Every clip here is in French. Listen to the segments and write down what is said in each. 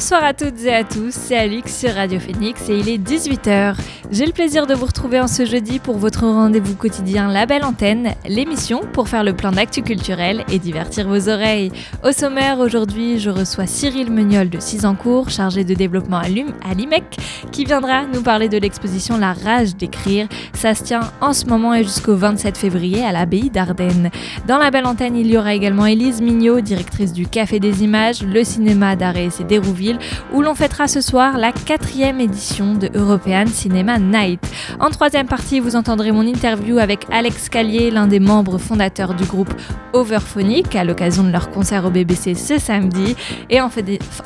Bonsoir à toutes et à tous, c'est Alix sur Radio Phoenix et il est 18h. J'ai le plaisir de vous retrouver en ce jeudi pour votre rendez-vous quotidien La Belle Antenne, l'émission pour faire le plan d'actu culturel et divertir vos oreilles. Au sommaire, aujourd'hui, je reçois Cyril Meuniol de Cisancourt, chargé de développement à l'IMEC, qui viendra nous parler de l'exposition La Rage d'écrire. Ça se tient en ce moment et jusqu'au 27 février à l'abbaye d'Ardennes. Dans La Belle Antenne, il y aura également Élise Mignot, directrice du Café des Images, le cinéma d'Arrêt et d'Hérouville, où l'on fêtera ce soir la quatrième édition de European Cinema Night. En troisième partie, vous entendrez mon interview avec Alex Callier, l'un des membres fondateurs du groupe Overphonic, à l'occasion de leur concert au BBC ce samedi. Et en,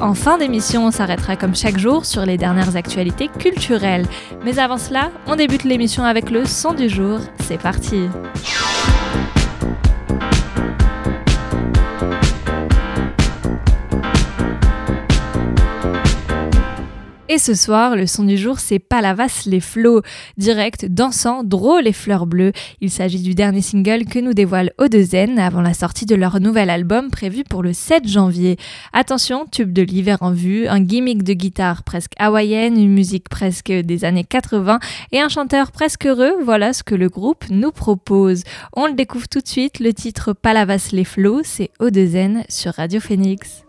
en fin d'émission, on s'arrêtera comme chaque jour sur les dernières actualités culturelles. Mais avant cela, on débute l'émission avec le son du jour. C'est parti! Et ce soir, le son du jour, c'est Palavas les flots, direct, dansant, drôle et fleurs bleues. Il s'agit du dernier single que nous dévoile Odezen avant la sortie de leur nouvel album prévu pour le 7 janvier. Attention, tube de l'hiver en vue, un gimmick de guitare presque hawaïenne, une musique presque des années 80 et un chanteur presque heureux, voilà ce que le groupe nous propose. On le découvre tout de suite, le titre Palavas les flots, c'est Odezen sur Radio Phoenix.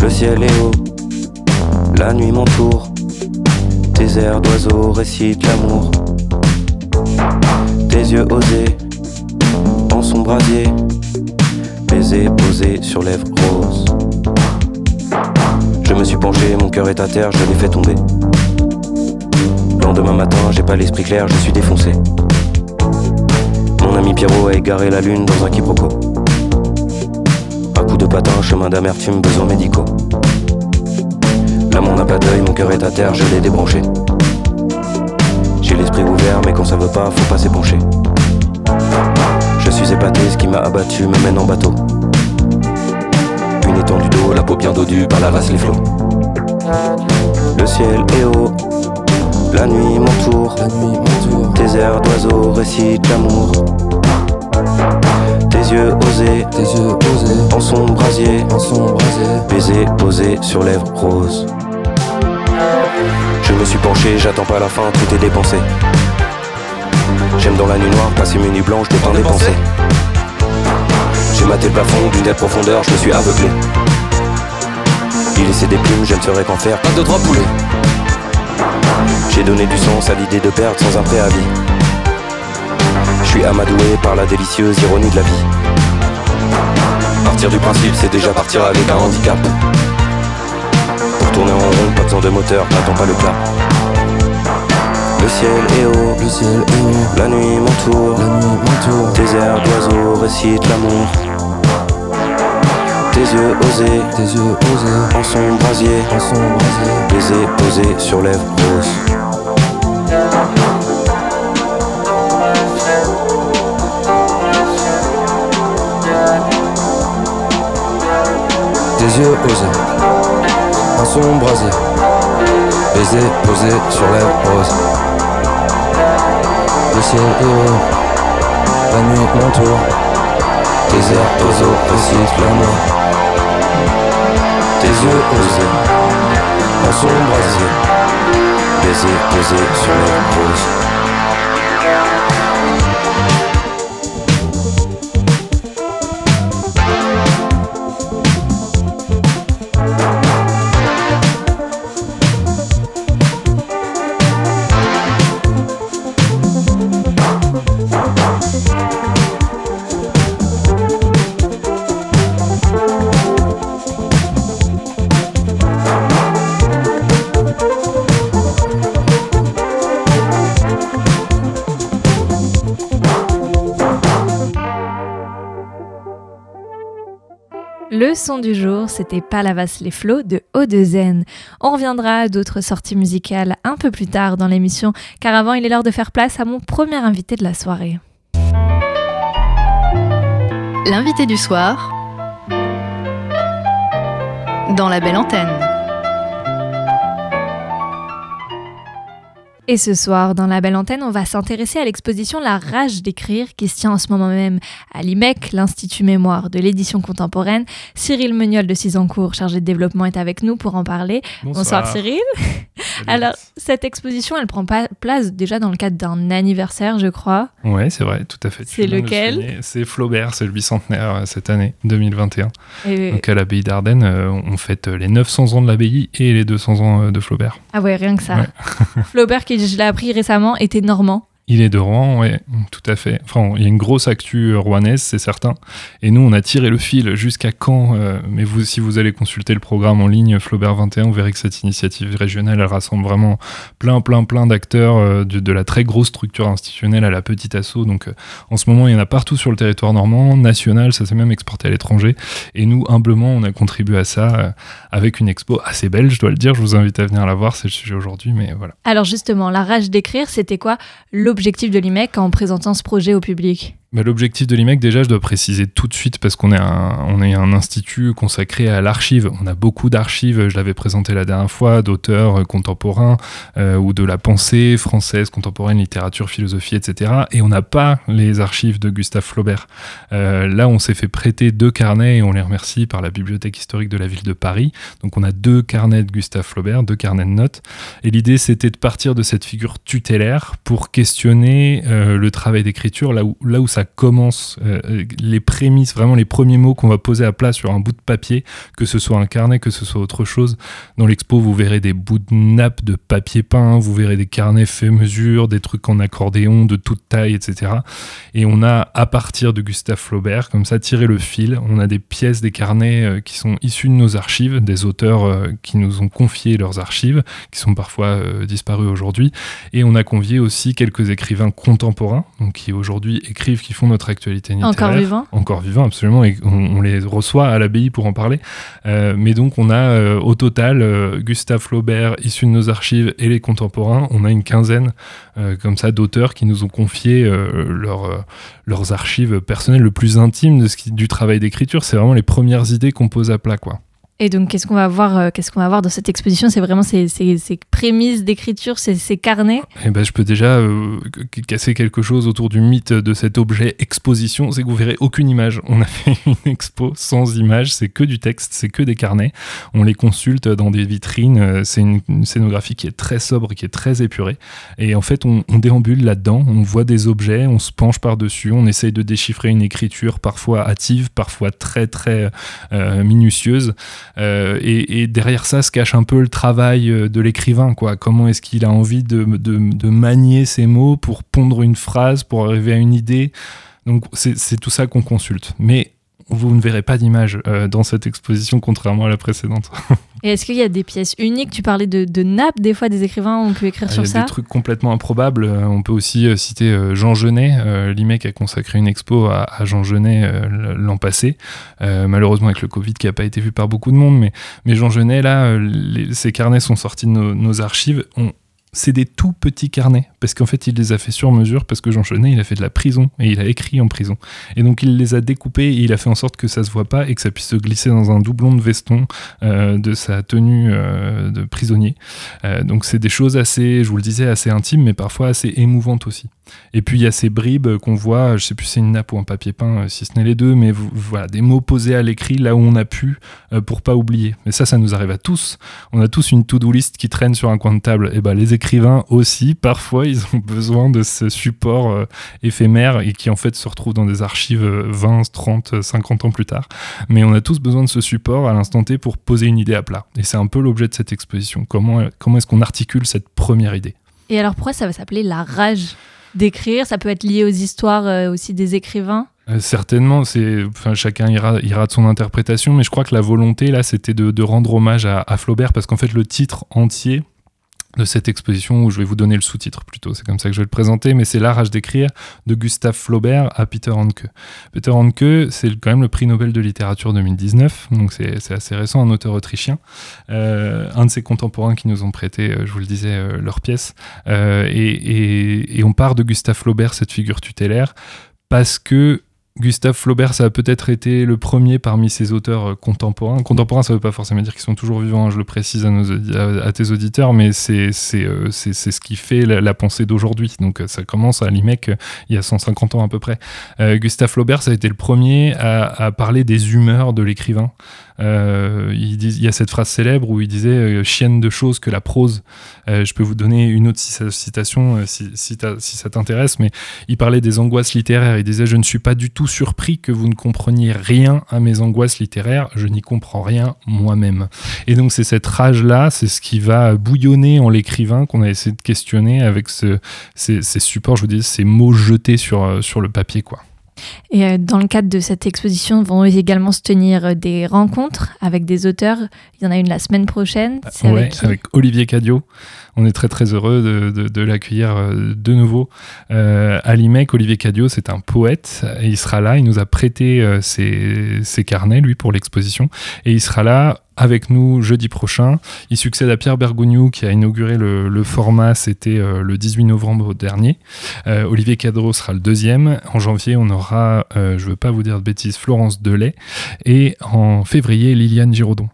Le ciel est haut, la nuit m'entoure, tes airs d'oiseaux récitent l'amour. Tes yeux osés, en son brasier, baiser posé sur lèvres roses. Je me suis penché, mon cœur est à terre, je l'ai fait tomber. Lendemain matin, j'ai pas l'esprit clair, je suis défoncé. Pierrot a égaré la lune dans un quiproquo. Un coup de patin, chemin d'amertume, besoins médicaux. L'amour n'a pas d'œil, mon cœur est à terre, je l'ai débranché. J'ai l'esprit ouvert, mais quand ça veut pas, faut pas s'épancher. Je suis épaté, ce qui m'a abattu me mène en bateau. Une étendue d'eau, la peau bien dodue par la race les flots. Le ciel est haut, la nuit m'entoure, tes airs d'oiseaux récitent l'amour. Tes yeux osés, tes yeux osés, en son brasier, en son brasier, baiser posé sur lèvres roses. Je me suis penché, j'attends pas la fin, tout est dépensé. J'aime dans la nuit noire passer mes nuits blanches de temps dépensé. J'ai maté le plafond d'une telle profondeur, je me suis aveuglé. Il laissé des plumes, je ne saurais qu'en faire. Un, deux, trois poulets. J'ai donné du sens à l'idée de perdre sans un préavis. Je suis amadoué par la délicieuse ironie de la vie. Partir du principe, c'est déjà partir avec un handicap. Pour tourner en rond, pas besoin de moteur, n'attends pas le clap. Le ciel est haut, le ciel est haut, la nuit m'entoure, la nuit m'entoure. Tes airs d'oiseaux récitent l'amour. Tes yeux osés, tes yeux osés, en son brasier, en son brasier, baiser posé sur lèvres roses. Yeux osés, en son brasier, baiser posé sur lèvres roses. Le ciel est haut, la nuit m'entoure, tes airs d'oiseaux récitent l'amour. Tes yeux osés, en son brasier, baiser posé sur lèvres roses. Son du jour, c'était Palavas les flots de Haut-de-Zen. On reviendra à d'autres sorties musicales un peu plus tard dans l'émission, car avant, il est l'heure de faire place à mon premier invité de la soirée. L'invité du soir dans la belle antenne. Et ce soir, dans la belle antenne, on va s'intéresser à l'exposition La rage d'écrire qui se tient en ce moment même à l'IMEC, l'Institut Mémoire de l'édition contemporaine. Cyril Meuniol de Cisancourt, chargé de développement, est avec nous pour en parler. Bonsoir, Cyril. Alors, cette exposition, elle prend pas place déjà dans le cadre d'un anniversaire, je crois. Oui, c'est vrai, tout à fait. C'est lequel C'est Flaubert, c'est le bicentenaire euh, cette année, 2021. Donc à l'abbaye d'Ardennes, euh, on fête les 900 ans de l'abbaye et les 200 ans euh, de Flaubert. Ah ouais, rien que ça. Flaubert qui je l'ai appris récemment, était normand. Il est de Rouen, oui, tout à fait. Enfin, il y a une grosse actu rouennaise, c'est certain. Et nous, on a tiré le fil jusqu'à quand euh, Mais vous, si vous allez consulter le programme en ligne Flaubert 21, vous verrez que cette initiative régionale, elle rassemble vraiment plein, plein, plein d'acteurs, euh, de, la très grosse structure institutionnelle à la petite asso. Donc, euh, en ce moment, il y en a partout sur le territoire normand, national, ça s'est même exporté à l'étranger. Et nous, humblement, on a contribué à ça avec une expo assez belle, je dois le dire. Je vous invite à venir la voir, c'est le sujet aujourd'hui, mais voilà. Alors justement, la rage d'écrire, c'était quoi? L'objectif de l'IMEC en présentant ce projet au public bah, l'objectif de l'IMEC, déjà, je dois préciser tout de suite parce qu'on est un, institut consacré à l'archive. On a beaucoup d'archives, je l'avais présenté la dernière fois, d'auteurs contemporains euh, ou de la pensée française contemporaine, littérature, philosophie, etc. Et on n'a pas les archives de Gustave Flaubert. Euh, là, on s'est fait prêter deux carnets et on les remercie par la Bibliothèque historique de la ville de Paris. Donc, on a deux carnets de Gustave Flaubert, deux carnets de notes. Et l'idée, c'était de partir de cette figure tutélaire pour questionner euh, le travail d'écriture là où ça commence, euh, les prémices, vraiment les premiers mots qu'on va poser à plat sur un bout de papier, que ce soit un carnet, que ce soit autre chose. Dans l'expo, vous verrez des bouts de nappe de papier peint, vous verrez des carnets faits mesure, des trucs en accordéon de toute taille, etc. Et on a, à partir de Gustave Flaubert, comme ça, tiré le fil. On a des pièces, des carnets euh, qui sont issus de nos archives, des auteurs euh, qui nous ont confié leurs archives, qui sont parfois disparus aujourd'hui. Et on a convié aussi quelques écrivains contemporains, donc qui aujourd'hui écrivent, qui font notre actualité littéraire. Encore vivant Encore vivant, absolument. Et on, les reçoit à l'abbaye pour en parler. Euh, mais donc, on a euh, au total euh, Gustave Flaubert, issu de nos archives, et les contemporains. On a une quinzaine comme ça d'auteurs qui nous ont confié leur, leurs archives personnelles le plus intime de ce qui, du travail d'écriture. C'est vraiment les premières idées qu'on pose à plat, quoi. Et donc, qu'est-ce qu'on va voir, euh, qu'est-ce qu'on va voir dans cette exposition? C'est vraiment ces, ces, ces, prémices d'écriture, ces, carnets? Eh ben, je peux déjà euh, casser quelque chose autour du mythe de cet objet exposition. C'est que vous verrez aucune image. On a fait une expo sans image. C'est que du texte, c'est que des carnets. On les consulte dans des vitrines. Euh, c'est une, scénographie qui est très sobre, qui est très épurée. Et en fait, on, déambule là-dedans. On voit des objets, on se penche par-dessus, on essaye de déchiffrer une écriture parfois hâtive, parfois très très minutieuse. Euh, et, derrière ça se cache un peu le travail euh, de l'écrivain, quoi. Comment est-ce qu'il a envie de, manier ses mots pour pondre une phrase, pour arriver à une idée. Donc c'est tout ça qu'on consulte. Mais vous ne verrez pas d'image euh, dans cette exposition, contrairement à la précédente. Et est-ce qu'il y a des pièces uniques? Tu parlais de, de nappes, des fois, des écrivains ont pu écrire sur ça Il y a des trucs complètement improbables. Euh, on peut aussi euh, citer Jean Genet. L'IMEC a consacré une expo à, Jean Genet l'an passé, malheureusement avec le Covid qui n'a pas été vu par beaucoup de monde. Mais, mais Jean Genet, là, ses carnets sont sortis de nos, nos archives. On, c'est des tout petits carnets, parce qu'en fait, il les a fait sur mesure, parce que Jean Genet, il a fait de la prison, et il a écrit en prison. Et donc, il les a découpés, et il a fait en sorte que ça se voit pas, et que ça puisse se glisser dans un doublon de veston euh, de sa tenue euh, de prisonnier. Euh, donc, c'est des choses assez, je vous le disais, assez intimes, mais parfois assez émouvantes aussi. Et puis il y a ces bribes qu'on voit, je sais plus si c'est une nappe ou un papier peint, euh, si ce n'est les deux, mais voilà, des mots posés à l'écrit là où on a pu euh, pour pas oublier. Mais ça, ça nous arrive à tous. On a tous une to-do list qui traîne sur un coin de table. Et ben les écrivains aussi, parfois, ils ont besoin de ce support euh, éphémère et qui en fait se retrouve dans des archives 20, 30, 50 ans plus tard. Mais on a tous besoin de ce support à l'instant T pour poser une idée à plat. Et c'est un peu l'objet de cette exposition. Comment, comment est-ce qu'on articule cette première idée? Et alors pourquoi ça va s'appeler la rage? D'écrire Ça peut être lié aux histoires euh, aussi des écrivains. Euh, Certainement, chacun ira de son interprétation, mais je crois que la volonté là, c'était de, rendre hommage à, Flaubert parce qu'en fait, le titre entier, de cette exposition où je vais vous donner le sous-titre plutôt, c'est comme ça que je vais le présenter, mais c'est L'Arrache d'écrire de Gustave Flaubert à Peter Handke. Peter Handke, c'est quand même le prix Nobel de littérature 2019, donc c'est assez récent, un auteur autrichien, euh, un de ses contemporains qui nous ont prêté, euh, je vous le disais, euh, leur pièce, et, et on part de Gustave Flaubert, cette figure tutélaire, parce que Gustave Flaubert, ça a peut-être été le premier parmi ses auteurs euh, contemporains. Contemporains, ça ne veut pas forcément dire qu'ils sont toujours vivants, hein, je le précise à, nos, à, tes auditeurs, mais c'est euh, ce qui fait la, pensée d'aujourd'hui. Donc euh, ça commence à l'IMEC il y a 150 ans à peu près. Gustave Flaubert, ça a été le premier à, à parler des humeurs de l'écrivain. Euh, il, y a cette phrase célèbre où il disait euh, chienne de choses que la prose. Euh, je peux vous donner une autre citation si, ça t'intéresse, mais il parlait des angoisses littéraires. Il disait Je ne suis pas du tout surpris que vous ne compreniez rien à mes angoisses littéraires, je n'y comprends rien moi-même. Et donc, c'est cette rage-là, c'est ce qui va bouillonner en l'écrivain qu'on a essayé de questionner avec ce, ces, ces, supports, je vous dis, ces mots jetés sur, sur le papier, quoi. Et euh, dans le cadre de cette exposition, vont également se tenir euh, des rencontres avec des auteurs. Il y en a une la semaine prochaine. C'est avec, Olivier Cadio. On est très très heureux de, l'accueillir euh, de nouveau à l'IMEC. Olivier Cadio, c'est un poète et il sera là. Il nous a prêté ses, ses carnets, lui, pour l'exposition. Et il sera là avec nous jeudi prochain. Il succède à Pierre Bergogneau qui a inauguré le, format, c'était euh, le 18 novembre dernier. Euh, Olivier Cadreau sera le deuxième. En janvier, on aura, euh, je ne veux pas vous dire de bêtises, Florence Delay. Et en février, Liliane Giraudon.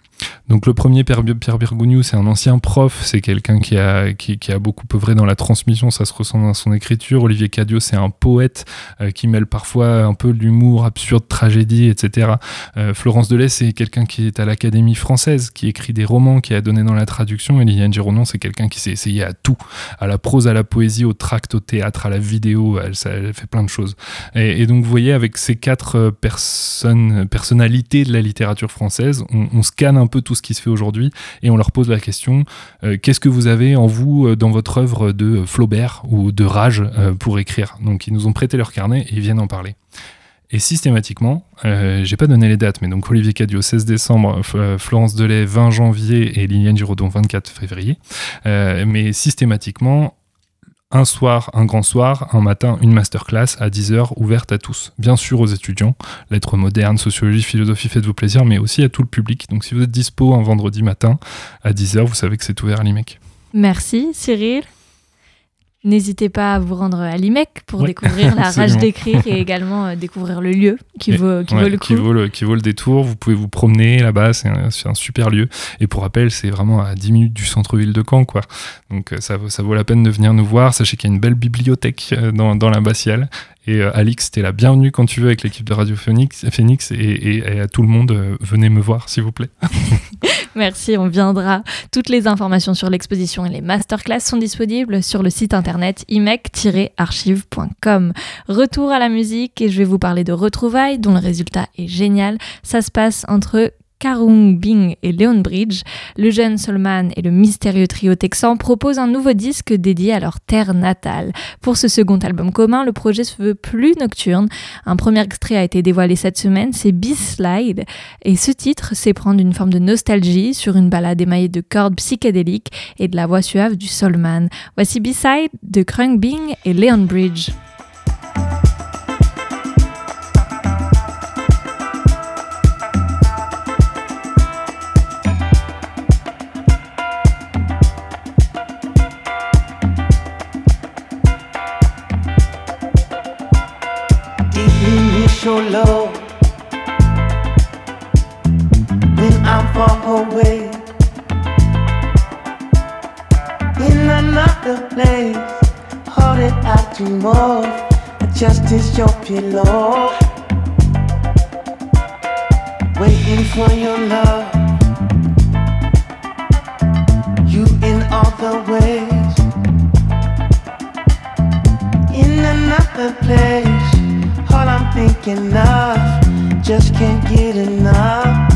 Donc le premier, Pierre, Pierre c'est un ancien prof, c'est quelqu'un qui a, qui, a beaucoup œuvré dans la transmission, ça se ressent dans son écriture. Olivier Cadio, c'est un poète euh, qui mêle parfois un peu l'humour, absurde, tragédie, etc. Euh, Florence Delay, c'est quelqu'un qui est à l'Académie française, qui écrit des romans, qui a donné dans la traduction. Et Liliane Gironon, c'est quelqu'un qui s'est essayé à tout, à la prose, à la poésie, au tract, au théâtre, à la vidéo, elle, fait plein de choses. Et, donc vous voyez, avec ces quatre euh, personnes, personnalités de la littérature française, on, on scanne un peu tout ce qui se fait aujourd'hui et on leur pose la question euh, qu'est-ce que vous avez en vous euh, dans votre œuvre de Flaubert ou de Rage euh, pour écrire? Donc ils nous ont prêté leur carnet et viennent en parler. Et systématiquement, j'ai pas donné les dates, mais donc Olivier Cadio 16 décembre, Florence Delay 20 janvier et Liliane Giraudon 24 février. mais systématiquement, un soir, un grand soir, un matin, une masterclass à 10h ouverte à tous. Bien sûr aux étudiants, lettres modernes, sociologie, philosophie, faites-vous plaisir, mais aussi à tout le public. Donc si vous êtes dispo un vendredi matin à 10h, vous savez que c'est ouvert à l'IMEC. Merci Cyril. N'hésitez pas à vous rendre à l'IMEC pour découvrir la rage d'écrire et également euh, découvrir le lieu qui, vaut, qui vaut le coup. Qui vaut le, qui vaut le détour. Vous pouvez vous promener là-bas, c'est un, un, super lieu. Et pour rappel, c'est vraiment à 10 minutes du centre-ville de Caen. Quoi. Donc euh, ça, ça vaut la peine de venir nous voir. Sachez qu'il y a une belle bibliothèque euh, dans, dans l'abbatiale. Et Alix, t'es la bienvenue quand tu veux avec l'équipe de Radio Phoenix, Phoenix et, à tout le monde, venez me voir s'il vous plaît. Merci, on viendra. Toutes les informations sur l'exposition et les masterclass sont disponibles sur le site internet imec-archive.com. Retour à la musique et je vais vous parler de retrouvailles dont le résultat est génial. Ça se passe entre Karung Bing et Leon Bridge, le jeune Solman et le mystérieux trio texan proposent un nouveau disque dédié à leur terre natale. Pour ce second album commun, le projet se veut plus nocturne. Un premier extrait a été dévoilé cette semaine, c'est B-Slide, et ce titre, c'est prendre une forme de nostalgie sur une balade émaillée de cordes psychédéliques et de la voix suave du Soulman. Voici B-Side de Krung Bing et Leon Bridge. So low. Then I'm far away in another place. Hold it out to more. Just is your pillow. Waiting for your love. You in all the ways. In another place thinking of. Just can't get enough.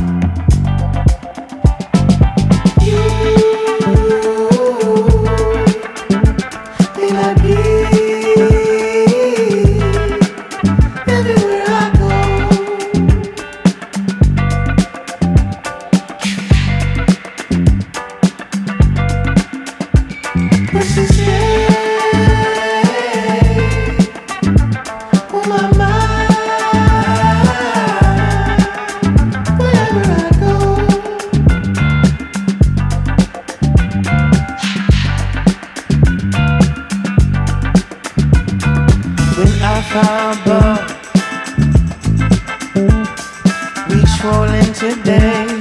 Today.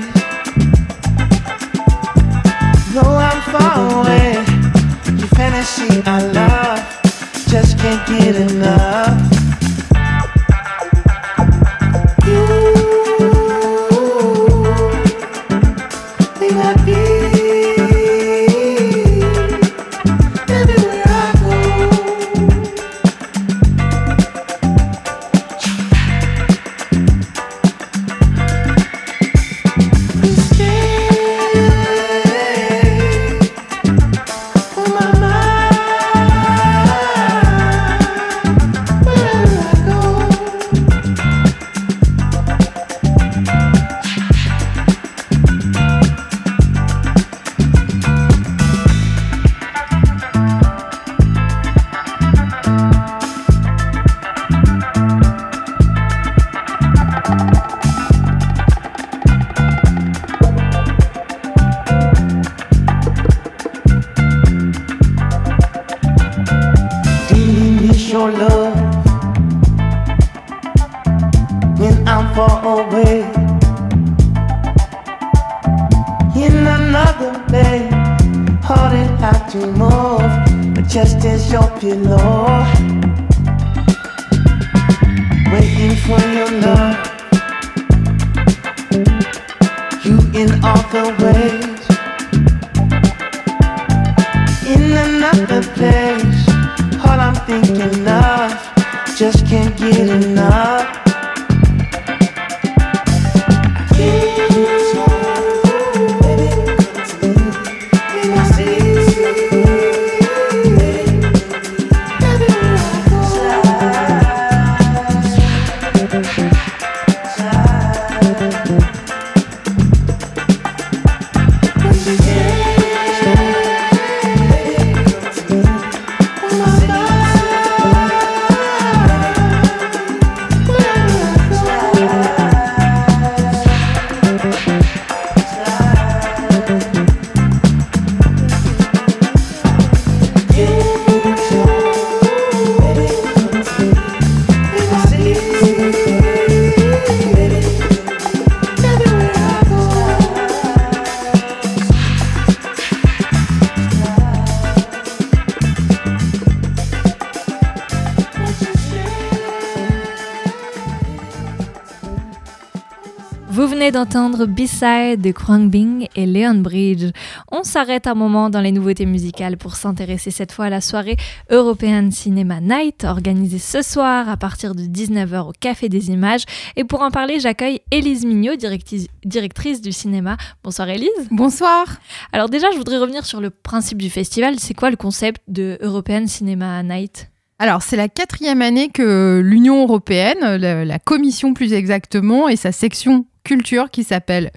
D'entendre B-Side de Krang Bing et Leon Bridge. On s'arrête un moment dans les nouveautés musicales pour s'intéresser cette fois à la soirée European Cinema Night organisée ce soir à partir de 19h au Café des Images. Et pour en parler, j'accueille Élise Mignot, directrice, directrice du cinéma. Bonsoir Élise. Bonsoir. Alors déjà, je voudrais revenir sur le principe du festival. C'est quoi le concept de European Cinema Night? Alors, c'est la quatrième année que l'Union européenne, la, la Commission plus exactement, et sa section culture qui s'appelle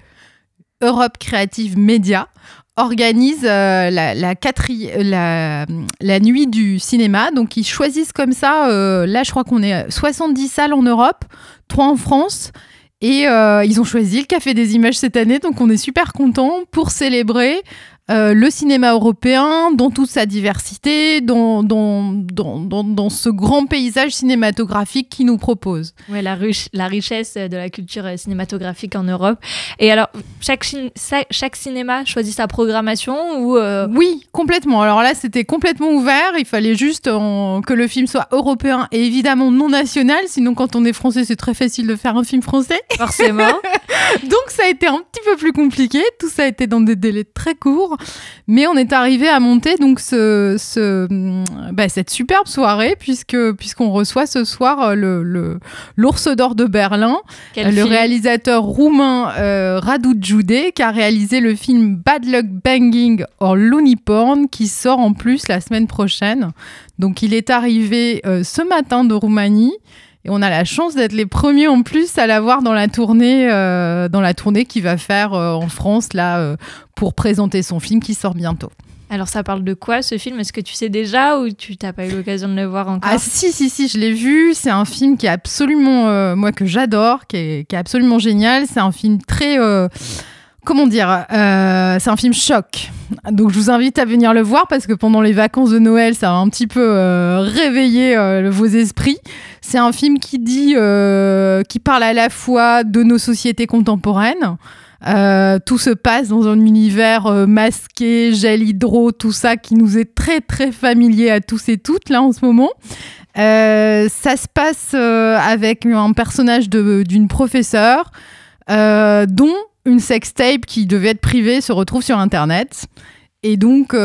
Europe Creative Media, organise euh, la, nuit du cinéma. Donc, ils choisissent comme ça, euh, là, je crois qu'on est à 70 salles en Europe, 3 en France. Et euh, ils ont choisi le Café des Images cette année, donc on est super contents pour célébrer euh, le cinéma européen dans toute sa diversité, dans, dans, dans, dans, ce grand paysage cinématographique qu'il nous propose. Ouais, la, la richesse de la culture euh, cinématographique en Europe. Et alors, chaque, chaque cinéma choisit sa programmation ou euh, Oui, complètement. Alors là, c'était complètement ouvert. Il fallait juste en- que le film soit européen et évidemment non national. Sinon, quand on est français, c'est très facile de faire un film français. forcément Donc ça a été un petit peu plus compliqué. Tout ça a été dans des délais très courts. Mais on est arrivé à monter donc ce, ce, bah, cette superbe soirée puisque puisqu'on reçoit ce soir euh, le le- l'ours d'or de Berlin, Quel le film réalisateur roumain euh, Radu Jude qui a réalisé le film Bad Luck Banging or Looney Porn qui sort en plus la semaine prochaine. Donc il est arrivé euh, ce matin de Roumanie. Et on a la chance d'être les premiers en plus à l'avoir dans la tournée, euh, dans la tournée qu'il va faire euh, en France là euh, pour présenter son film qui sort bientôt. Alors ça parle de quoi ce film? Est-ce que tu sais déjà ou tu t'as pas eu l'occasion de le voir encore? Ah si, si, si, je l'ai vu. C'est un film qui est absolument, moi que j'adore, qui est, qui est absolument génial. C'est un film très... Comment dire euh, C'est un film choc. Donc je vous invite à venir le voir parce que pendant les vacances de Noël, ça va un petit peu euh, réveiller euh, vos esprits. C'est un film qui dit, euh, qui parle à la fois de nos sociétés contemporaines. Euh, tout se passe dans un univers euh, masqué, gel hydro, tout ça qui nous est très très familier à tous et toutes là en ce moment. Ça se passe avec un personnage d'une professeure dont une sextape qui devait être privée se retrouve sur Internet. Et donc,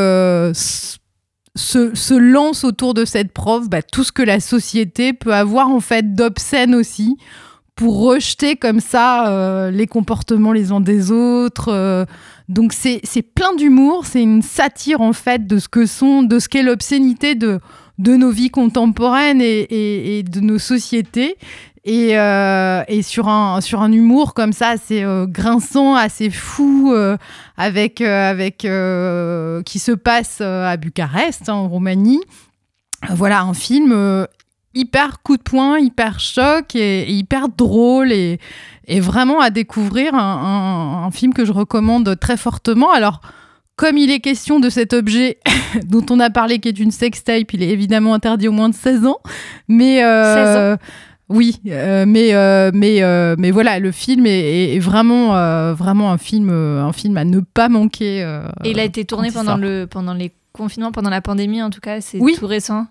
se, lance autour de cette prof bah, tout ce que la société peut avoir en fait d'obscène aussi pour rejeter comme ça euh, les comportements les uns des autres. euh. donc c'est c'est plein d'humour, c'est une satire en fait de ce que sont, de ce qu'est l'obscénité de, de nos vies contemporaines et, de nos sociétés. Et, euh, sur, un, humour comme ça, assez euh, grinçant, assez fou, euh, avec, avec, qui se passe à Bucarest, hein, en Roumanie. Voilà, un film hyper coup de poing, hyper choc et, hyper drôle et, vraiment à découvrir. Un- un film que je recommande très fortement. Alors, comme il est question de cet objet dont on a parlé, qui est une sextape, il est évidemment interdit aux moins de 16 ans. Mais. euh, Oui, euh, mais, euh, mais, euh, mais voilà, le film est, vraiment, vraiment un, film, un film à ne pas manquer. Et il a été tourné pendant, le, pendant les confinements, pendant la pandémie en tout cas, c'est Oui. tout récent.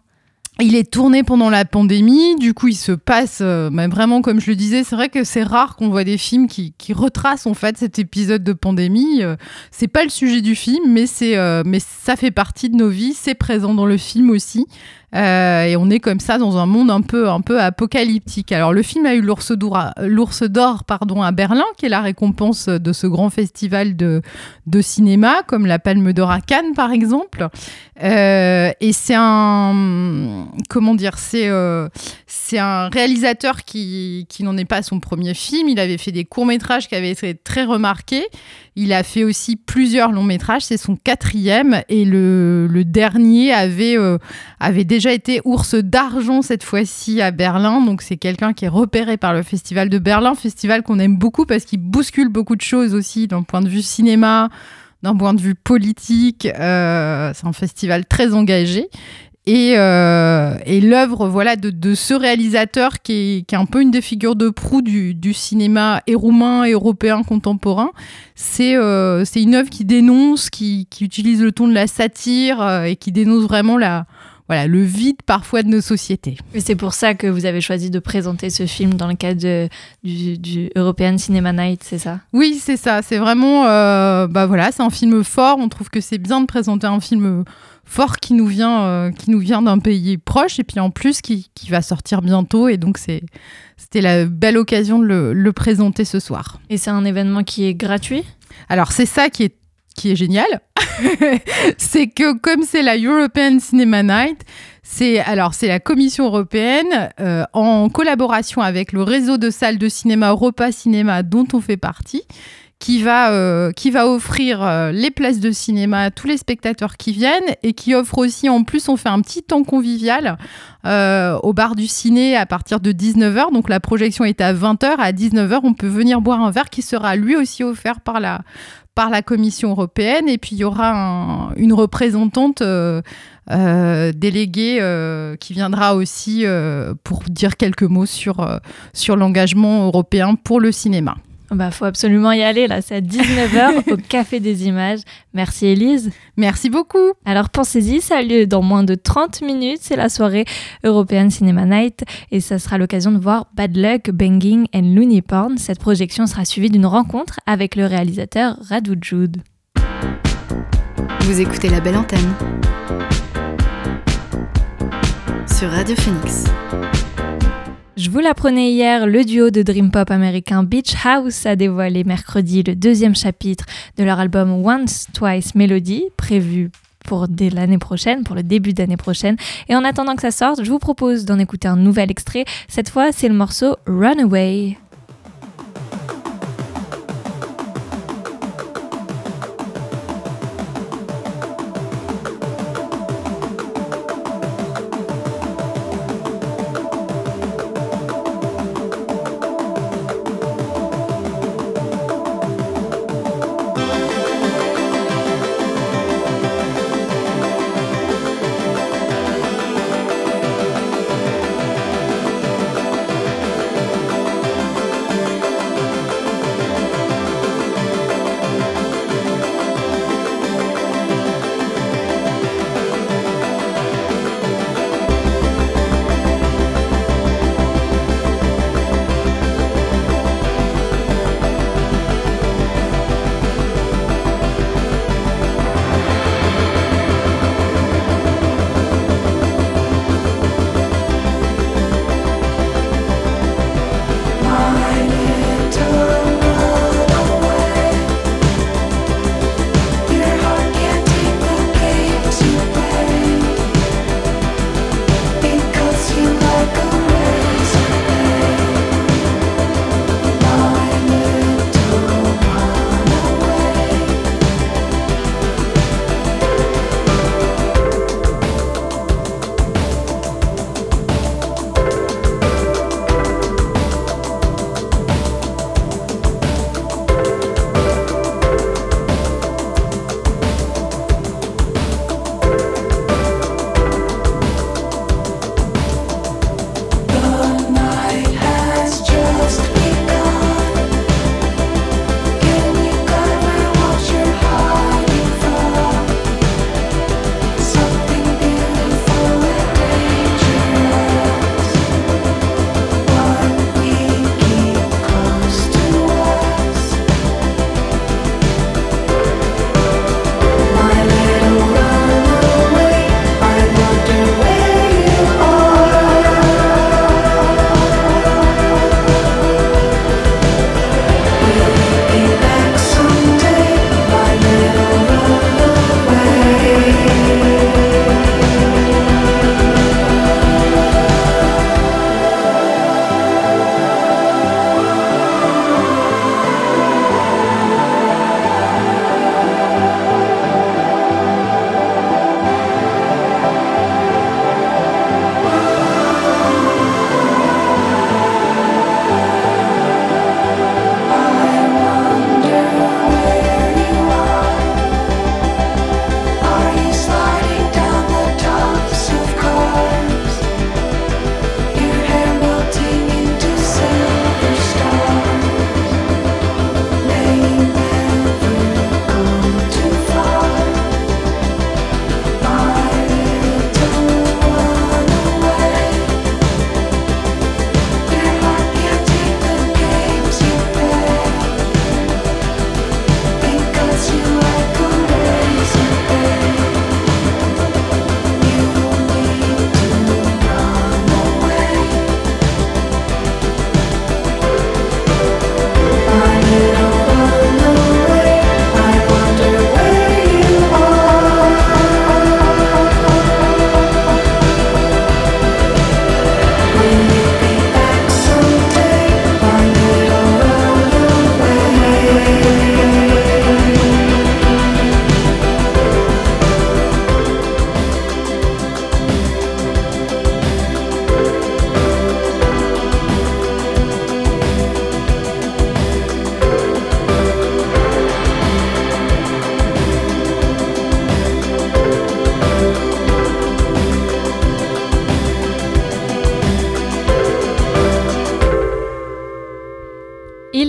Il est tourné pendant la pandémie, du coup il se passe, euh, vraiment comme je le disais, c'est vrai que c'est rare qu'on voit des films qui, qui retracent en fait cet épisode de pandémie. Euh, c'est pas le sujet du film, mais euh, mais ça fait partie de nos vies, c'est présent dans le film aussi. Euh, et on est comme ça dans un monde un peu, un peu apocalyptique. Alors le film a eu l'ours d'or, pardon, à Berlin, qui est la récompense de ce grand festival de, de cinéma, comme la Palme d'Or à Cannes par exemple. Euh, et c'est un comment dire c'est euh, c'est un réalisateur qui qui n'en est pas à son premier film il avait fait des courts métrages qui avaient été très remarqués il a fait aussi plusieurs longs métrages c'est son quatrième et le, dernier avait euh, avait déjà été ours d'argent cette fois-ci à Berlin donc c'est quelqu'un qui est repéré par le festival de Berlin festival qu'on aime beaucoup parce qu'il bouscule beaucoup de choses aussi d'un point de vue cinéma d'un point de vue politique. Euh, c'est un festival très engagé. Et, euh, et l'œuvre voilà, de, ce réalisateur qui est, un peu une des figures de proue du, cinéma et roumain et européen contemporain, c'est euh, une œuvre qui dénonce, qui, qui utilise le ton de la satire euh, et qui dénonce vraiment la, voilà, le vide parfois de nos sociétés. Et c'est pour ça que vous avez choisi de présenter ce film dans le cadre de- du, du European Cinema Night, c'est ça? Oui, c'est ça. C'est vraiment, euh, bah voilà, c'est un film fort. On trouve que c'est bien de présenter un film fort qui nous vient, euh, qui nous vient d'un pays proche et puis en plus qui, qui va sortir bientôt. Et donc c'est, c'était la belle occasion de le, le présenter ce soir. Et c'est un événement qui est gratuit? Alors c'est ça qui est qui est génial, c'est que comme c'est la European Cinema Night, c'est alors c'est la Commission européenne euh, en collaboration avec le réseau de salles de cinéma Europa Cinéma dont on fait partie qui va, euh, offrir euh, les places de cinéma à tous les spectateurs qui viennent et qui offre aussi, en plus, on fait un petit temps convivial au bar du ciné à partir de 19h. Donc la projection est à 20h. À 19h, on peut venir boire un verre qui sera lui aussi offert par la, par la Commission européenne. Et puis il y aura un- une représentante euh, euh, déléguée euh, qui viendra aussi pour dire quelques mots sur, sur l'engagement européen pour le cinéma. Bah, faut absolument y aller, là, c'est à 19h au Café des Images. Merci Elise. Merci beaucoup. Alors pensez-y, ça a lieu dans moins de 30 minutes, c'est la soirée European Cinema Night et ça sera l'occasion de voir Bad Luck, Banging and Looney Porn. Cette projection sera suivie d'une rencontre avec le réalisateur Radu Jude. Vous écoutez la belle antenne sur Radio Phoenix. Je vous l'apprenais hier, le duo de dream pop américain Beach House a dévoilé mercredi le deuxième chapitre de leur album Once Twice Melody, prévu pour l'année prochaine, pour le début d'année prochaine. Et en attendant que ça sorte, je vous propose d'en écouter un nouvel extrait. Cette fois, c'est le morceau Runaway.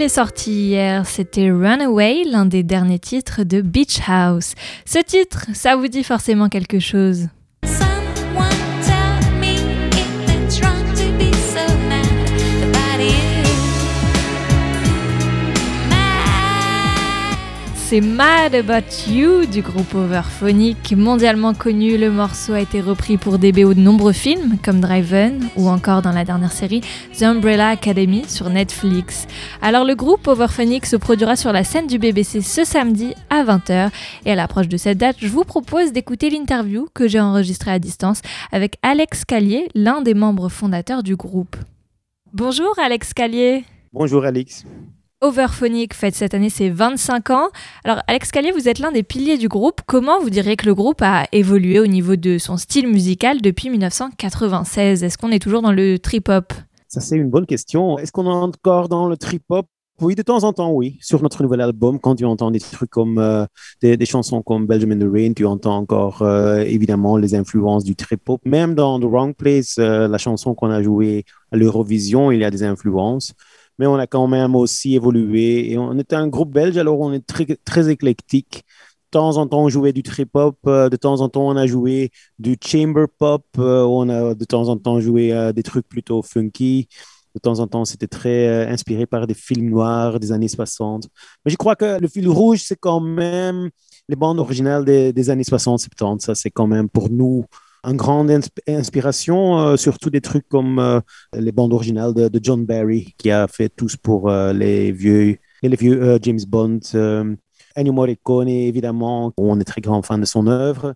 Il est sorti hier, c'était Runaway, l'un des derniers titres de Beach House. Ce titre, ça vous dit forcément quelque chose? C'est Mad About You du groupe Overphonic. Mondialement connu, le morceau a été repris pour des BO de nombreux films comme Driven ou encore dans la dernière série The Umbrella Academy sur Netflix. Alors le groupe Overphonic se produira sur la scène du BBC ce samedi à 20h et à l'approche de cette date, je vous propose d'écouter l'interview que j'ai enregistrée à distance avec Alex Callier, l'un des membres fondateurs du groupe. Bonjour Alex Callier. Bonjour Alix. Overphonic fête cette année ses 25 ans. Alors Alex Callier, vous êtes l'un des piliers du groupe. Comment vous diriez que le groupe a évolué au niveau de son style musical depuis 1996 Est-ce qu'on est toujours dans le trip-hop? Ça, c'est une bonne question. Est-ce qu'on est encore dans le trip-hop? Oui, de temps en temps, oui. Sur notre nouvel album, quand tu entends des trucs comme euh, des, chansons comme Belgium in the Rain, tu entends encore euh, évidemment les influences du trip-hop. Même dans The Wrong Place, euh, la chanson qu'on a jouée à l'Eurovision, il y a des influences. Mais on a quand même aussi évolué. Et on est un groupe belge, alors on est très, très éclectique. De temps en temps, on jouait du trip-hop. euh, de temps en temps, on a joué du chamber pop. euh, on a de temps en temps joué euh, des trucs plutôt funky. De temps en temps, c'était très inspiré par des films noirs des années 60. Mais je crois que le fil rouge, c'est quand même les bandes originales des, des années 60-70. Ça, c'est quand même pour nous une grande insp- inspiration, euh, surtout des trucs comme euh, les bandes originales de, John Barry, qui a fait tous pour euh, les vieux, les vieux James Bond. Ennio Morricone, évidemment, on est très grand fan de son œuvre.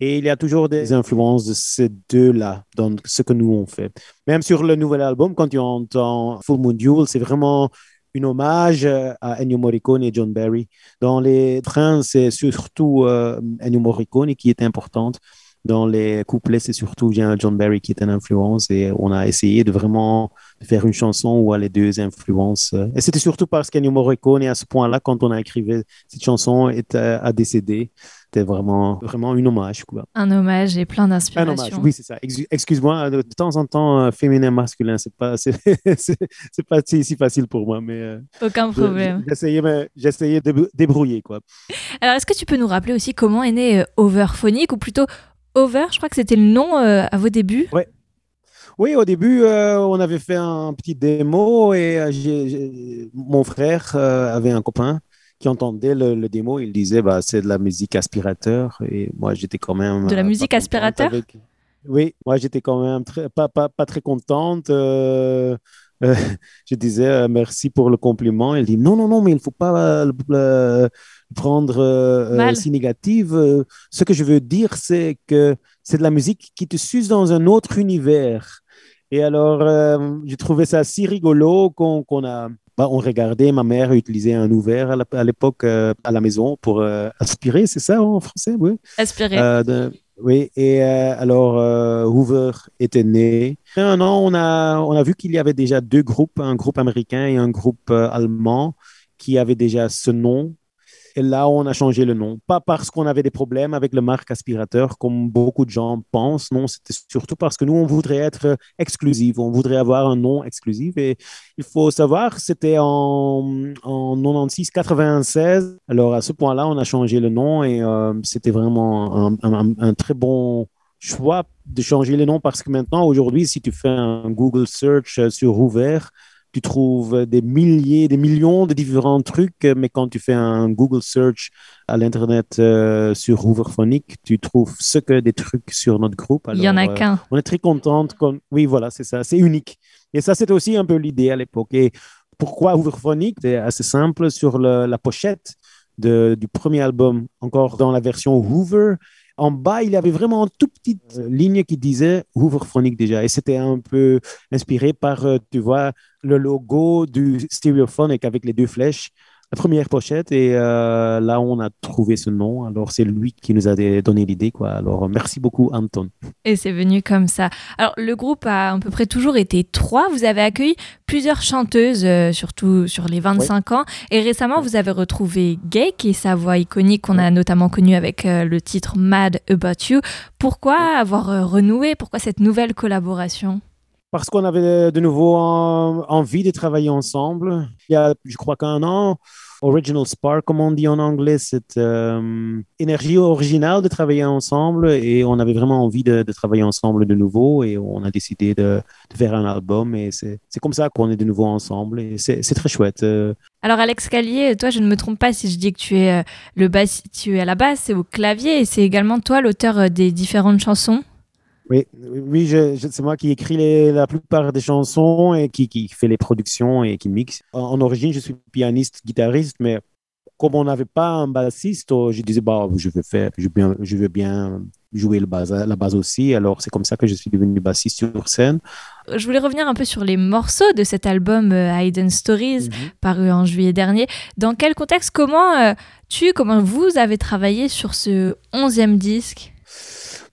Et il y a toujours des influences de ces deux-là dans ce que nous on fait. Même sur le nouvel album, quand tu entends Full Moon Duel, c'est vraiment un hommage à Ennio Morricone et John Barry. Dans les trains, c'est surtout euh, Ennio Morricone qui est importante. Dans les couplets, c'est surtout John Barry qui est une influence et on a essayé de vraiment faire une chanson où les deux influences. Et c'était surtout parce qu'Ennio Morricone, à ce point-là, quand on a écrit cette chanson, est, euh, a décédé. C'était vraiment, vraiment un hommage. Quoi. Un hommage et plein Un d'inspiration. hommage, oui, c'est ça. Ex- Excuse-moi, de, temps en temps, euh, féminin, masculin, c'est pas, c'est, pas si, si facile pour moi, mais euh, Aucun problème. j'essayais, de débrouiller, quoi. Alors est-ce que tu peux nous rappeler aussi comment est né euh, Overphonic ou plutôt Over, je crois que c'était le nom euh, à vos débuts. Oui, au début, euh, on avait fait un petit démo et euh, mon frère euh, avait un copain qui entendait le, le démo. Il disait, bah, c'est de la musique aspirateur. Et moi, j'étais quand même. De la musique aspirateur? avec- Oui, moi, j'étais quand même très, pas, pas, pas très contente. Euh, je disais, euh, merci pour le compliment. Il dit, non, non, non, mais il ne faut pas euh, le, prendre si négative. Ce que je veux dire, c'est que c'est de la musique qui te suce dans un autre univers. Et alors, j'ai trouvé ça si rigolo qu'on a. bah, on regardait, ma mère utilisait un ouvert à l'époque à la maison pour aspirer, c'est ça en français, oui. Aspiré. De- oui, et euh, alors euh, Hoover était né. Un an, on a, on a vu qu'il y avait déjà deux groupes, un groupe américain et un groupe euh, allemand qui avaient déjà ce nom. Et là, on a changé le nom. Pas parce qu'on avait des problèmes avec le marque aspirateur, comme beaucoup de gens pensent. Non, c'était surtout parce que nous, on voudrait être exclusif. On voudrait avoir un nom exclusif. Et il faut savoir, c'était en, en 96-96. Alors, à ce point-là, on a changé le nom et euh, c'était vraiment un, un- très bon choix de changer le nom parce que maintenant, aujourd'hui, si tu fais un Google search sur Ouvert, tu trouves des milliers, des millions de différents trucs, mais quand tu fais un Google search à l'Internet euh, sur Hooverphonic, tu trouves ce que des trucs sur notre groupe. Il y en a euh, qu'un. on est très contente. Oui, voilà, c'est ça. C'est unique. Et ça, c'était aussi un peu l'idée à l'époque. Et pourquoi Hooverphonic? C'est assez simple. Sur le- la pochette de- du premier album, encore dans la version Hoover, en bas, il y avait vraiment une toute petite euh, ligne qui disait Hooverphonic déjà. Et c'était un peu inspiré par, euh, tu vois, le logo du Stereophonic avec les deux flèches. La première pochette, et euh, là, on a trouvé ce nom. Alors, c'est lui qui nous a donné l'idée, quoi. Alors, merci beaucoup, Anton. Et c'est venu comme ça. Alors, le groupe a à peu près toujours été trois. Vous avez accueilli plusieurs chanteuses, euh, surtout sur les 25 ans. Et récemment, vous avez retrouvé Gay, qui est sa voix iconique qu'on a notamment connue avec euh, le titre Mad About You. Pourquoi avoir renoué? Pourquoi cette nouvelle collaboration? Parce qu'on avait de nouveau en- envie de travailler ensemble. Il y a, je crois qu'un an, Original Spark, comme on dit en anglais, cette euh, énergie originale de travailler ensemble et on avait vraiment envie de, travailler ensemble de nouveau et on a décidé de, faire un album et c'est comme ça qu'on est de nouveau ensemble et c'est très chouette. Euh, Alors Alex Callier, toi je ne me trompe pas si je dis que tu es euh, le basse, tu es à la basse et au clavier et c'est également toi l'auteur des différentes chansons? Oui, oui je, je- c'est moi qui écris les- la plupart des chansons et qui, qui fait les productions et qui mixe. En, en origine, je suis pianiste, guitariste, mais comme on n'avait pas un bassiste, oh, je disais, bah, je vais faire, je veux bien, je veux bien jouer le base, la base aussi. Alors, c'est comme ça que je suis devenu bassiste sur scène. Je voulais revenir un peu sur les morceaux de cet album euh, Hidden Stories paru en juillet dernier. Dans quel contexte, comment euh, tu, comment vous avez travaillé sur ce onzième disque?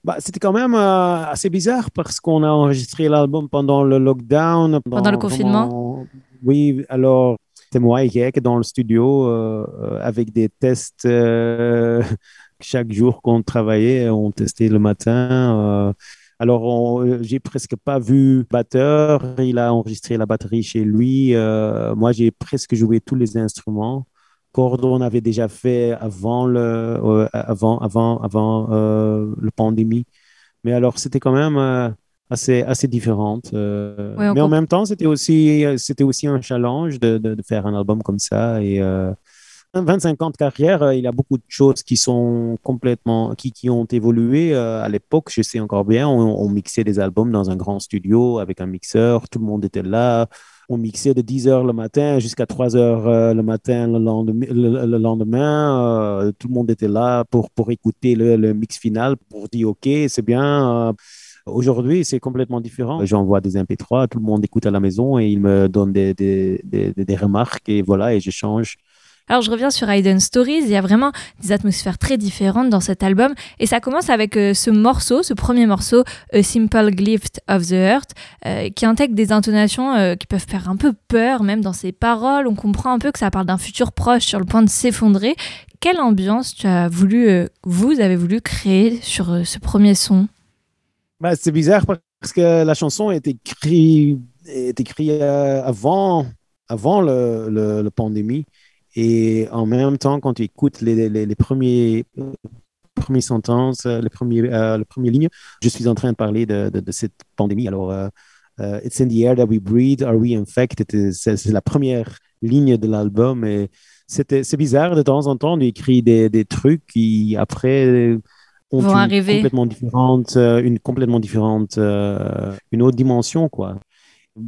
Bah, c'était quand même euh, assez bizarre parce qu'on a enregistré l'album pendant le lockdown. Pendant le confinement? Oui, alors c'était moi et Gek dans le studio euh, avec des tests euh, chaque jour qu'on travaillait, on testait le matin. alors, j'ai presque pas vu batteur. Il a enregistré la batterie chez lui. euh, moi, j'ai presque joué tous les instruments. Cordes, on avait déjà fait avant le, euh, avant, avant, avant euh, le pandémie. Mais alors, c'était quand même euh, assez, assez différente. euh, mais en même temps, c'était aussi, c'était aussi un challenge de, de, de faire un album comme ça. Et euh, 25 ans de carrière, il y a beaucoup de choses qui sont complètement, qui, qui ont évolué. euh, à l'époque, je sais encore bien, on, on mixait des albums dans un grand studio avec un mixeur, tout le monde était là. On mixait de 10 heures le matin jusqu'à 3 heures euh, le matin le lendemain. le- euh, tout le monde était là pour, pour écouter le, le mix final, pour dire OK, c'est bien. euh, Aujourd'hui, c'est complètement différent. J'envoie des MP3, tout le monde écoute à la maison et il me donne des, des, des, des- remarques et voilà, et je change. Alors je reviens sur Hidden Stories, il y a vraiment des atmosphères très différentes dans cet album et ça commence avec euh, ce morceau, ce premier morceau, A Simple Gift of the Earth, euh, qui intègre des intonations euh, qui peuvent faire un peu peur, même dans ses paroles, on comprend un peu que ça parle d'un futur proche sur le point de s'effondrer. Quelle ambiance tu as voulu, vous avez voulu créer sur ce premier son? Bah, c'est bizarre parce que la chanson est écrite est écrit, euh, avant, avant le pandémie. Et en même temps, quand tu écoutes les, les, les premiers, premières sentences, euh, les, premiers, euh, les premières lignes, je suis en train de parler de, de, de cette pandémie. Alors, euh, euh, It's in the air that we breathe, are we infected? C'est la première ligne de l'album. Et c'était- c'est bizarre de temps en temps d'écrire des, des trucs qui, après, ont Vont une arriver. complètement différente, une complètement différente, une autre dimension, quoi.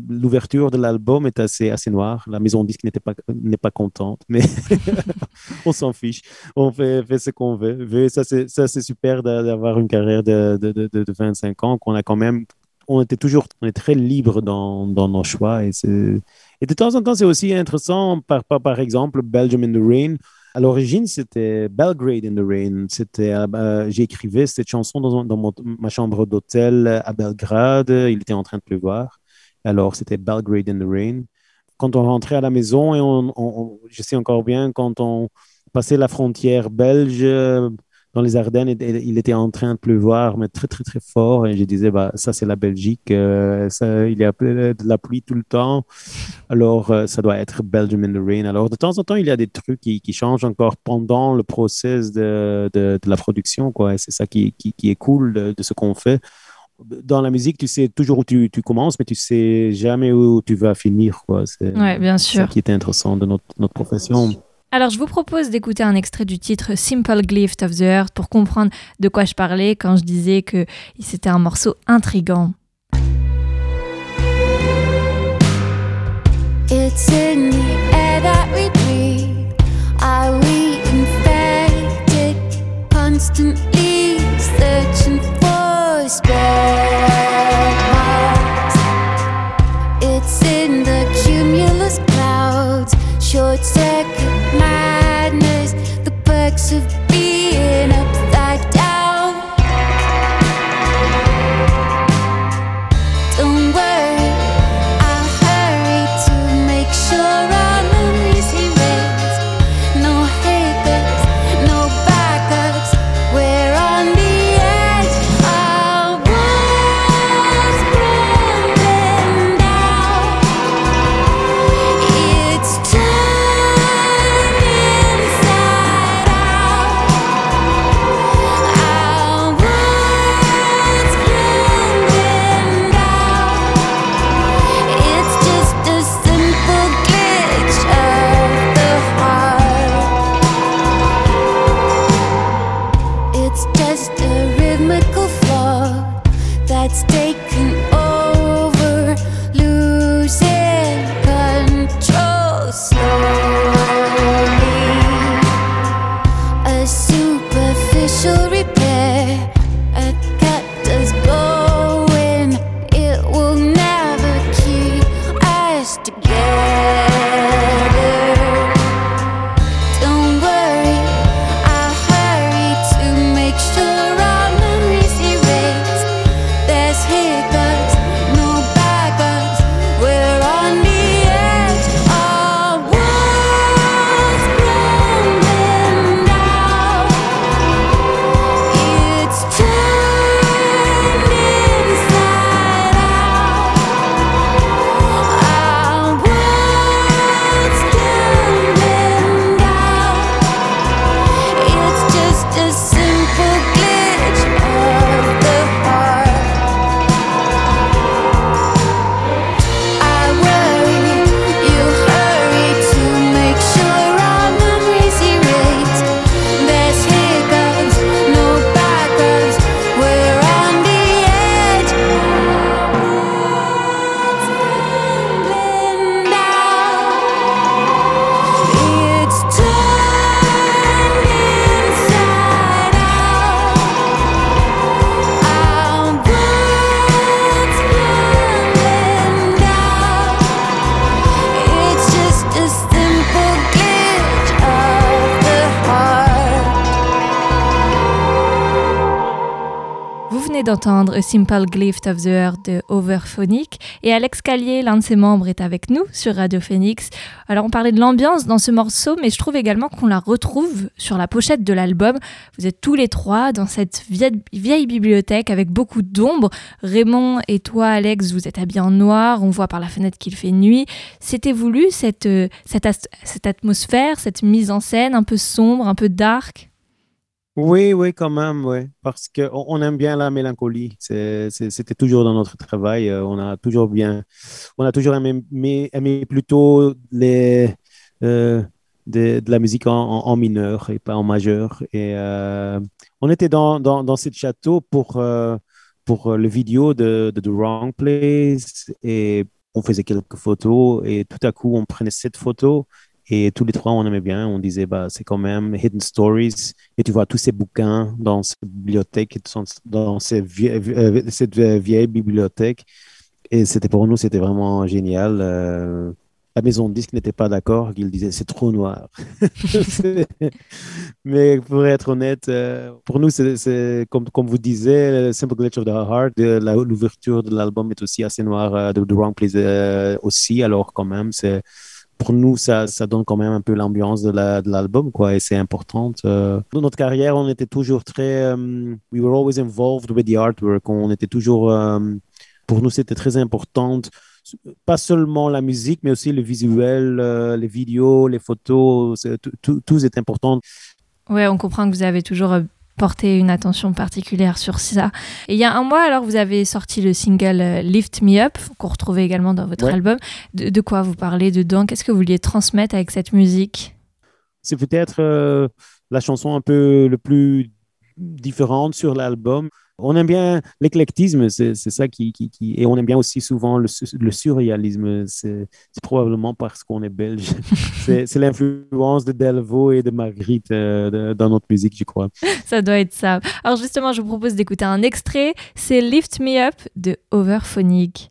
L'ouverture de l'album est assez, assez noire. La maison disque n'était pas, n'est pas contente, mais on s'en fiche. On fait, fait ce qu'on veut. Ça, c'est, ça, c'est super d'a- d'avoir une carrière de, de, de, de 25 ans qu'on a quand même. On était toujours on est très libre dans, dans nos choix. Et, et de temps en temps, c'est aussi intéressant. Par, par, par exemple, Belgium in the Rain. À l'origine, c'était Belgrade in the Rain. C'était, euh, j'ai écrivé cette chanson dans, dans mon- ma chambre d'hôtel à Belgrade. Il était en train de pleuvoir. Alors, c'était Belgrade in the Rain. Quand on rentrait à la maison, et on, je sais encore bien, quand on passait la frontière belge euh, dans les Ardennes, il était en train de pleuvoir, mais très, très, très fort. Et je disais, bah, ça, c'est la Belgique. euh, ça, il y a de la pluie tout le temps. Alors, euh, ça doit être Belgium in the Rain. Alors, de temps en temps, il y a des trucs qui, changent encore pendant le process de, de, la production, quoi. C'est ça qui, qui, est cool de ce qu'on fait. Dans la musique, tu sais toujours où tu, tu commences, mais tu sais jamais où tu vas finir, quoi. C'est Ouais, bien ça sûr. qui est intéressant de notre, notre profession. Alors, je vous propose d'écouter un extrait du titre Simple Gift of the Earth pour comprendre de quoi je parlais quand je disais que c'était un morceau intrigant. It's in d'entendre Simple Gift of the Earth de Overphonic et Alex Callier, l'un de ses membres, est avec nous sur Radio Phoenix. Alors on parlait de l'ambiance dans ce morceau, mais je trouve également qu'on la retrouve sur la pochette de l'album. Vous êtes tous les trois dans cette vieille, bibliothèque avec beaucoup d'ombre. Raymond et toi, Alex, vous êtes habillés en noir, on voit par la fenêtre qu'il fait nuit. C'était voulu cette, euh, cette atmosphère, cette mise en scène un peu sombre, un peu dark? Oui, oui, quand même, oui. Parce qu'on on aime bien la mélancolie. C'était toujours dans notre travail. euh, On a toujours bien, on a toujours aimé, aimé- plutôt les, euh, de, la musique en mineur et pas en majeur. Et euh, on était dans, dans, dans ce château pour, euh, pour le vidéo de, de The Wrong Place et on faisait quelques photos et tout à coup on prenait cette photo et tous les trois on aimait bien. On disait bah c'est quand même Hidden Stories et tu vois tous ces bouquins dans cette bibliothèque, et dans- ces vie- euh, cette vieille bibliothèque. Et c'était pour nous, c'était vraiment génial. Euh, la maison de disque n'était pas d'accord, ils disaient c'est trop noir. Mais pour être honnête, euh, pour nous, c'est comme, comme vous disiez, Simple Glitch of the Heart, l'ouverture de l'album est aussi assez noire, euh, The Wrong Place euh, aussi. Alors quand même, c'est pour nous, ça, ça donne quand même un peu l'ambiance de la- de l'album, quoi, et c'est important. euh. Notre carrière, on était toujours très, euh, we were always involved with the artwork. On était toujours, euh, pour nous, c'était très important. Pas seulement la musique, mais aussi le visuel, euh, les vidéos, les photos, tout, tout est important. Ouais, on comprend que vous avez toujours porté une attention particulière sur ça. Et il y a un mois, alors, vous avez sorti le single euh, Lift Me Up, qu'on retrouvait également dans votre Ouais. album. De, de quoi vous parlez dedans? Qu'est-ce que vous vouliez transmettre avec cette musique? C'est peut-être euh, la chanson un peu le plus différente sur l'album. On aime bien l'éclectisme, c'est ça qui, qui, qui- Et on aime bien aussi souvent le, su- le surréalisme. C'est probablement parce qu'on est belge. C'est c'est l'influence de Delvaux et de Marguerite euh, de- dans notre musique, je crois. Ça doit être ça. Alors justement, je vous propose d'écouter un extrait. C'est Lift Me Up de Overphonic.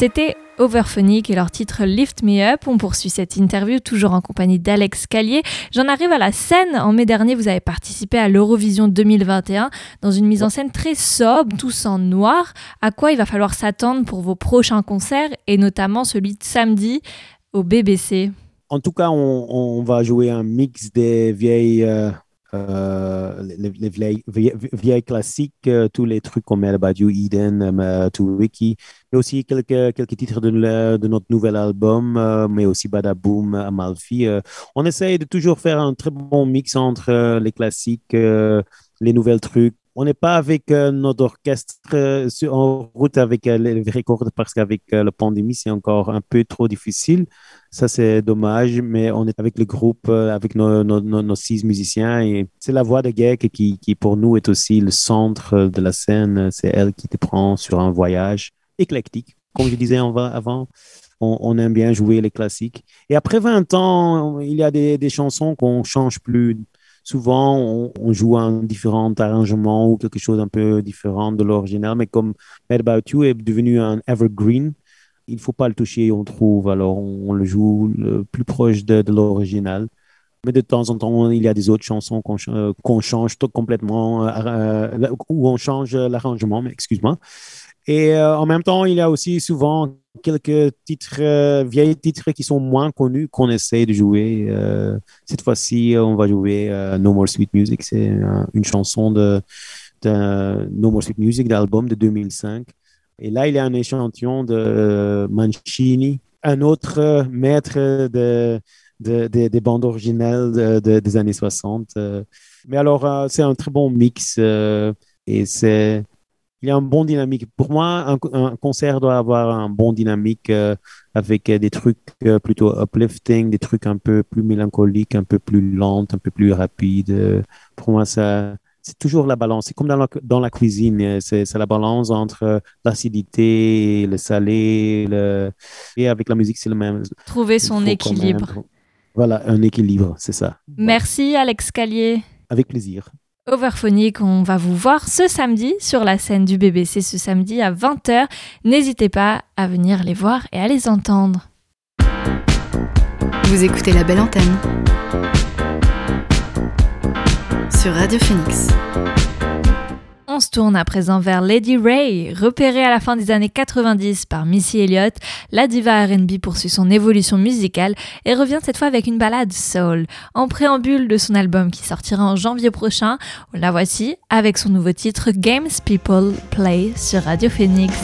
C'était Overphonic et leur titre Lift Me Up. On poursuit cette interview toujours en compagnie d'Alex Callier. J'en arrive à la scène. En mai dernier, vous avez participé à l'Eurovision 2021 dans une mise en scène très sobre, tous en noir. À quoi il va falloir s'attendre pour vos prochains concerts et notamment celui de samedi au BBC En tout cas, on, va jouer un mix des vieilles, euh, euh, les, les vieilles, classiques, euh, tous les trucs comme About You, Eden, euh, To Ricky, mais aussi quelques, quelques titres de, de notre nouvel album, mais aussi Badaboom, Amalfi. On essaye de toujours faire un très bon mix entre les classiques, les nouvelles trucs. On n'est pas avec notre orchestre en route avec les vrais cordes parce qu'avec la pandémie, c'est encore un peu trop difficile. Ça, c'est dommage, mais on est avec le groupe, euh, avec nos, six musiciens. Et c'est la voix de Geek qui, pour nous, est aussi le centre de la scène. C'est elle qui te prend sur un voyage éclectique. Comme je disais avant, on, aime bien jouer les classiques. Et après 20 ans, il y a des, des chansons qu'on change plus. Souvent, on, on joue un différent arrangement ou quelque chose un peu différent de l'original, mais comme Mad About You est devenu un evergreen, il faut pas le toucher, on trouve. Alors, on, le joue le plus proche de, l'original. Mais de temps en temps, il y a des autres chansons qu'on euh, change tout complètement, euh, euh, où on change l'arrangement, excuse-moi. Et en même temps, il y a aussi souvent quelques titres, vieilles titres qui sont moins connus qu'on essaie de jouer. Cette fois-ci, on va jouer No More Sweet Music. C'est une chanson de, de No More Sweet Music, d'album de 2005. Et là, il y a un échantillon de euh, Mancini, un autre euh, maître de, de- de- des bandes de- des années 60. euh. Mais alors, c'est un très bon mix et c'est, il y a un bon dynamique. Pour moi, un, co- un concert doit avoir un bon dynamique avec des trucs plutôt uplifting, des trucs un peu plus mélancoliques, un peu plus lents, un peu plus rapides. Pour moi, ça, c'est toujours la balance. C'est comme dans la, dans la cuisine, euh, c'est la balance entre euh, l'acidité, le salé, le... et avec la musique, c'est le même. Trouver son équilibre. même- Voilà, un équilibre, c'est ça. Merci Alex Callier. Avec plaisir. Overphonic, on va vous voir ce samedi sur la scène du BBC ce samedi à 20h. N'hésitez pas à venir les voir et à les entendre. Vous écoutez la belle antenne sur Radio Phoenix. On se tourne à présent vers Lady Ray. Repérée à la fin des années 90 par Missy Elliott, la diva RB poursuit son évolution musicale et revient cette fois avec une balade soul. En préambule de son album qui sortira en janvier prochain, la voici avec son nouveau titre Games People Play sur Radio Phoenix.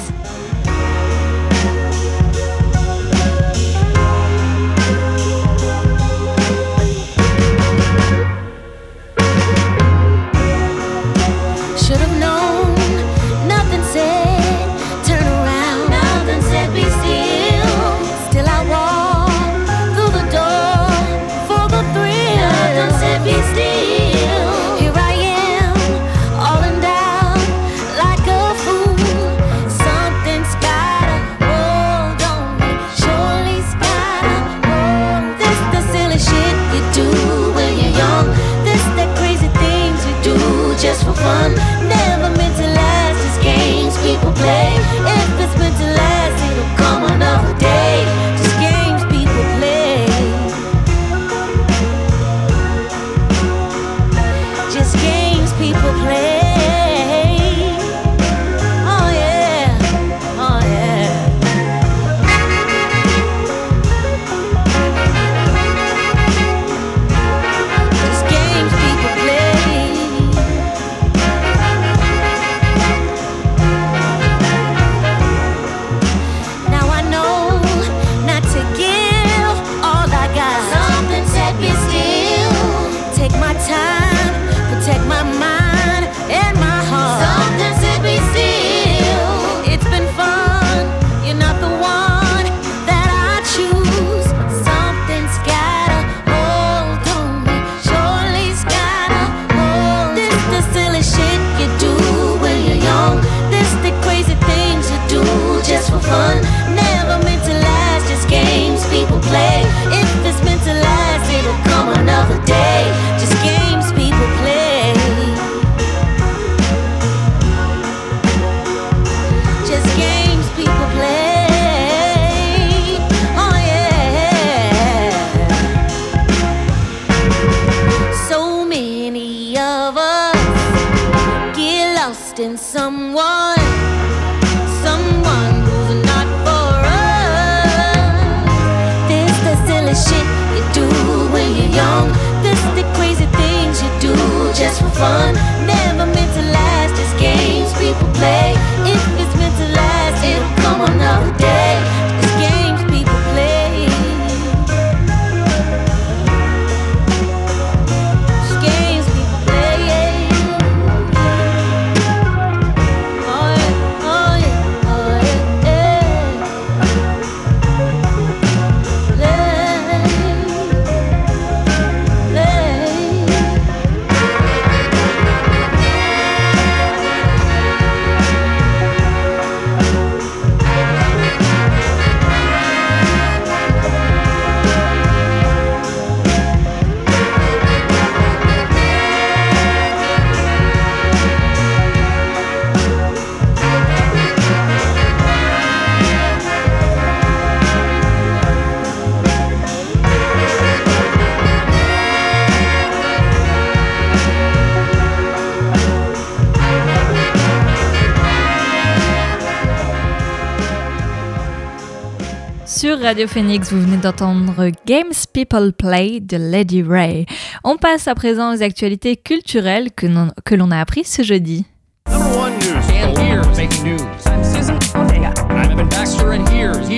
Sur Radio Phoenix, vous venez d'entendre Games People Play de Lady Ray. On passe à présent aux actualités culturelles que l'on- que l'on a apprises ce jeudi. Number one news. And here's making news. I'm Susan Ortega. I'm Evan Baxter, and here's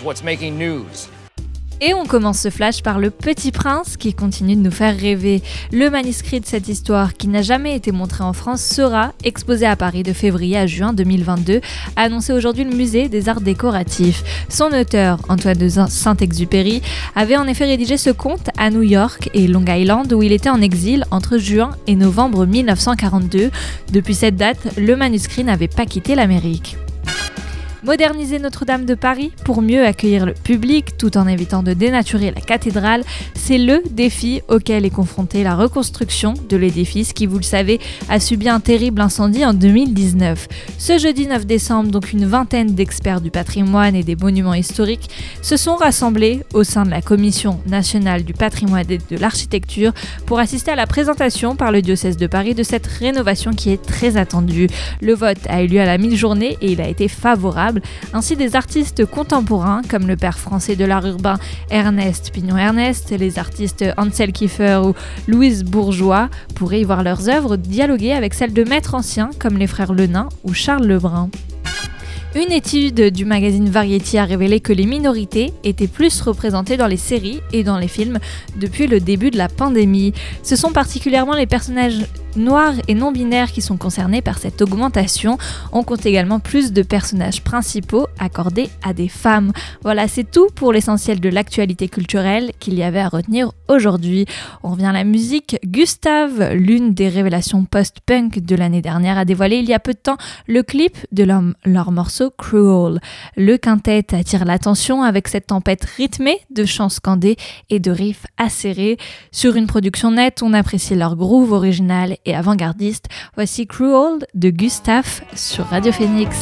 what's making news? Et on commence ce flash par Le Petit Prince qui continue de nous faire rêver. Le manuscrit de cette histoire qui n'a jamais été montré en France sera exposé à Paris de février à juin 2022, a annoncé aujourd'hui le musée des arts décoratifs. Son auteur, Antoine de Saint-Exupéry, avait en effet rédigé ce conte à New York et Long Island où il était en exil entre juin et novembre 1942. Depuis cette date, le manuscrit n'avait pas quitté l'Amérique. Moderniser Notre-Dame de Paris pour mieux accueillir le public tout en évitant de dénaturer la cathédrale, c'est le défi auquel est confrontée la reconstruction de l'édifice qui, vous le savez, a subi un terrible incendie en 2019. Ce jeudi 9 décembre, donc une vingtaine d'experts du patrimoine et des monuments historiques se sont rassemblés au sein de la Commission nationale du patrimoine et de l'architecture pour assister à la présentation par le diocèse de Paris de cette rénovation qui est très attendue. Le vote a eu lieu à la mi-journée et il a été favorable. Ainsi, des artistes contemporains comme le père français de l'art urbain Ernest Pignon-Ernest, les artistes Ansel Kiefer ou Louise Bourgeois pourraient y voir leurs œuvres dialoguer avec celles de maîtres anciens comme les frères Lenain ou Charles Lebrun. Une étude du magazine Variety a révélé que les minorités étaient plus représentées dans les séries et dans les films depuis le début de la pandémie. Ce sont particulièrement les personnages noirs et non binaires qui sont concernés par cette augmentation. On compte également plus de personnages principaux accordés à des femmes. Voilà, c'est tout pour l'essentiel de l'actualité culturelle qu'il y avait à retenir aujourd'hui. On revient à la musique. Gustave, l'une des révélations post-punk de l'année dernière, a dévoilé il y a peu de temps le clip de leur, leur morceau Cruel. Le quintet attire l'attention avec cette tempête rythmée de chants scandés et de riffs acérés. Sur une production nette, on apprécie leur groove original et avant-gardiste. Voici Cruel de Gustave sur Radio Phoenix.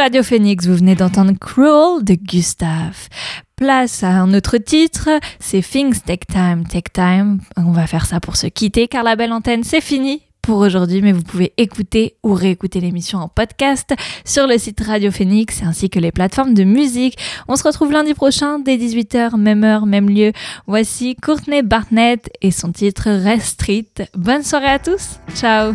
Radio Phoenix, vous venez d'entendre Cruel de Gustave. Place à un autre titre, c'est Things Take Time, Take Time. On va faire ça pour se quitter car la belle antenne c'est fini pour aujourd'hui, mais vous pouvez écouter ou réécouter l'émission en podcast sur le site Radio Phoenix ainsi que les plateformes de musique. On se retrouve lundi prochain dès 18h, même heure, même lieu. Voici Courtney Barnett et son titre Rest Street. Bonne soirée à tous. Ciao.